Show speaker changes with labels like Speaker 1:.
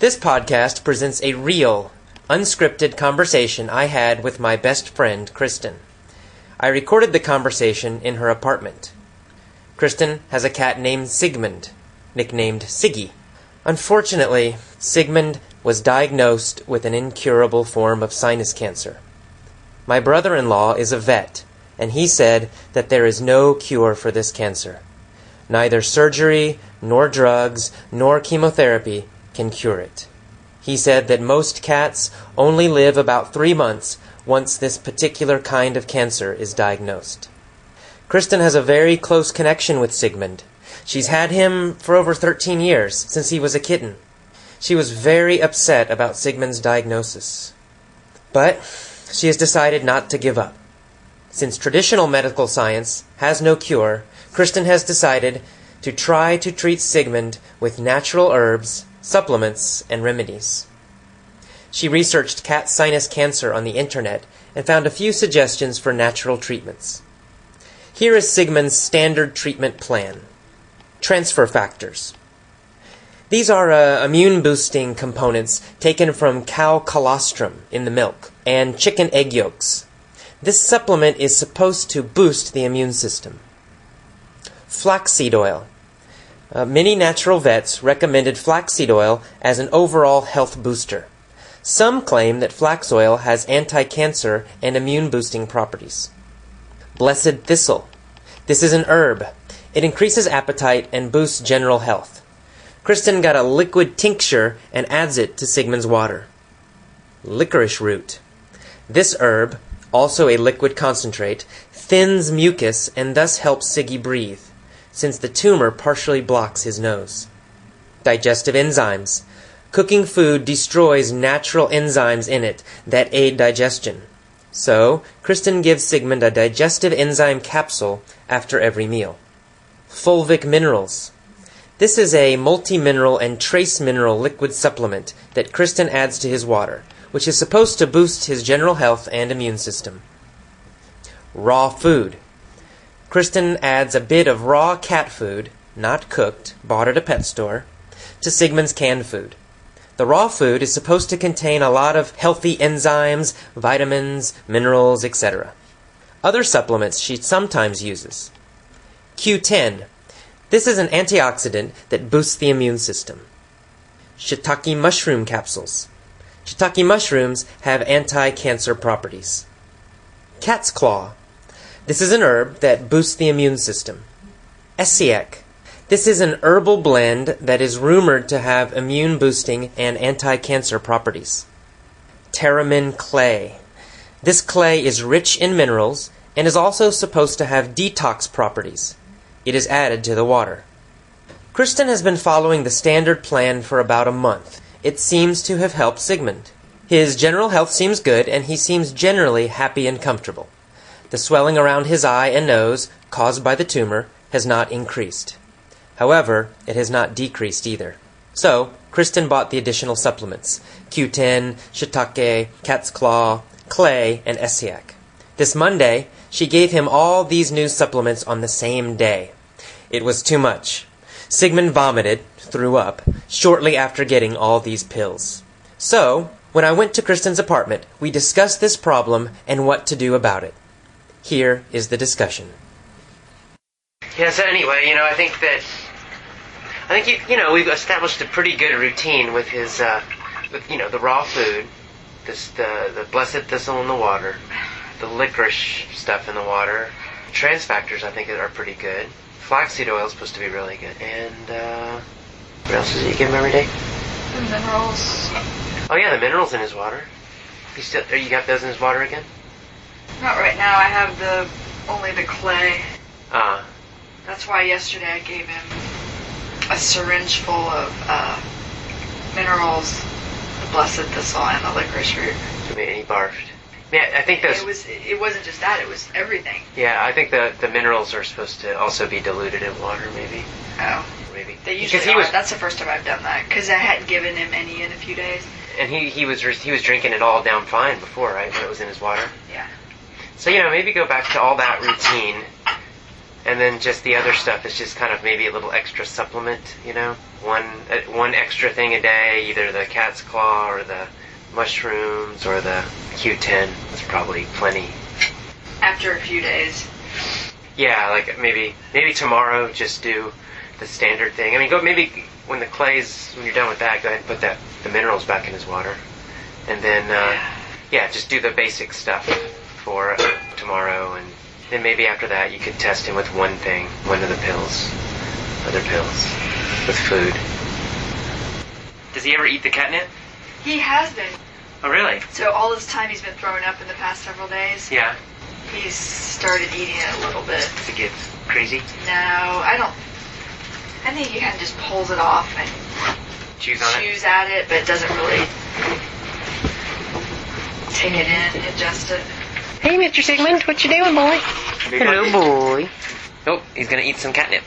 Speaker 1: This podcast presents a real, unscripted conversation I had with my best friend, Kristen. I recorded the conversation in her apartment. Kristen has a cat named Sigmund, nicknamed Siggy. Unfortunately, Sigmund was diagnosed with an incurable form of sinus cancer. My brother in law is a vet, and he said that there is no cure for this cancer. Neither surgery, nor drugs, nor chemotherapy can cure it. He said that most cats only live about three months once this particular kind of cancer is diagnosed. Kristen has a very close connection with Sigmund. She's had him for over 13 years, since he was a kitten. She was very upset about Sigmund's diagnosis. But she has decided not to give up. Since traditional medical science has no cure, Kristen has decided to try to treat Sigmund with natural herbs, supplements, and remedies. She researched cat sinus cancer on the internet and found a few suggestions for natural treatments. Here is Sigmund's standard treatment plan. Transfer factors. These are uh, immune boosting components taken from cow colostrum in the milk and chicken egg yolks. This supplement is supposed to boost the immune system. Flaxseed oil. Uh, many natural vets recommended flaxseed oil as an overall health booster. Some claim that flax oil has anti cancer and immune boosting properties. Blessed thistle. This is an herb. It increases appetite and boosts general health. Kristen got a liquid tincture and adds it to Sigmund's water. Licorice root. This herb, also a liquid concentrate, thins mucus and thus helps Siggy breathe, since the tumor partially blocks his nose. Digestive enzymes. Cooking food destroys natural enzymes in it that aid digestion. So, Kristen gives Sigmund a digestive enzyme capsule after every meal. Fulvic minerals. This is a multi-mineral and trace mineral liquid supplement that Kristen adds to his water, which is supposed to boost his general health and immune system. Raw food. Kristen adds a bit of raw cat food, not cooked, bought at a pet store, to Sigmund's canned food. The raw food is supposed to contain a lot of healthy enzymes, vitamins, minerals, etc. Other supplements she sometimes uses. Q10. This is an antioxidant that boosts the immune system. Shiitake mushroom capsules. Shiitake mushrooms have anti-cancer properties. Cat's claw. This is an herb that boosts the immune system. Essiac. This is an herbal blend that is rumored to have immune boosting and anti cancer properties. Terramin clay. This clay is rich in minerals and is also supposed to have detox properties. It is added to the water. Kristen has been following the standard plan for about a month. It seems to have helped Sigmund. His general health seems good and he seems generally happy and comfortable. The swelling around his eye and nose, caused by the tumor, has not increased. However, it has not decreased either. So, Kristen bought the additional supplements Q10, shiitake, cat's claw, clay, and Essiac. This Monday, she gave him all these new supplements on the same day. It was too much. Sigmund vomited, threw up, shortly after getting all these pills. So, when I went to Kristen's apartment, we discussed this problem and what to do about it. Here is the discussion. Yeah, so anyway, you know, I think that I think you, you know we've established a pretty good routine with his, uh, with you know the raw food, this the the blessed thistle in the water, the licorice stuff in the water. Trans factors I think are pretty good. Flaxseed oil is supposed to be really good. And uh, what else does he give him every day?
Speaker 2: The minerals.
Speaker 1: Oh yeah, the minerals in his water. You still you got those in his water again?
Speaker 2: Not right now. I have the only the clay.
Speaker 1: Ah.
Speaker 2: That's why yesterday I gave him a syringe full of uh, minerals, the blessed thistle, and the licorice root.
Speaker 1: I mean, he barfed. Yeah, I think those.
Speaker 2: It was. It wasn't just that. It was everything.
Speaker 1: Yeah, I think the the minerals are supposed to also be diluted in water, maybe.
Speaker 2: Oh.
Speaker 1: Maybe.
Speaker 2: They usually
Speaker 1: because he
Speaker 2: are.
Speaker 1: was,
Speaker 2: That's the first time I've done that because I hadn't given him any in a few days.
Speaker 1: and he he was he was drinking it all down fine before, right? When it was in his water.
Speaker 2: Yeah.
Speaker 1: So you know, maybe go back to all that routine, and then just the other stuff is just kind of maybe a little extra supplement. You know, one uh, one extra thing a day, either the cat's claw or the mushrooms or the Q10. That's probably plenty.
Speaker 2: After a few days.
Speaker 1: Yeah, like maybe maybe tomorrow just do the standard thing. I mean, go maybe when the clay's when you're done with that, go ahead and put that the minerals back in his water, and then uh, yeah, just do the basic stuff for tomorrow, and then maybe after that you could test him with one thing, one of the pills, other pills, with food. Does he ever eat the catnip?
Speaker 2: He has been.
Speaker 1: Oh, really?
Speaker 2: So all this time he's been throwing up in the past several days.
Speaker 1: Yeah.
Speaker 2: He's started eating it a little bit.
Speaker 1: Does it get crazy?
Speaker 2: No, I don't. I think he kind of just pulls it off and
Speaker 1: Chews on it?
Speaker 2: chews at it, but doesn't really take it in, ingest it.
Speaker 3: Hey, Mr. Sigmund, what you doing, boy?
Speaker 1: Hello, boy. Oh, he's gonna eat some catnip.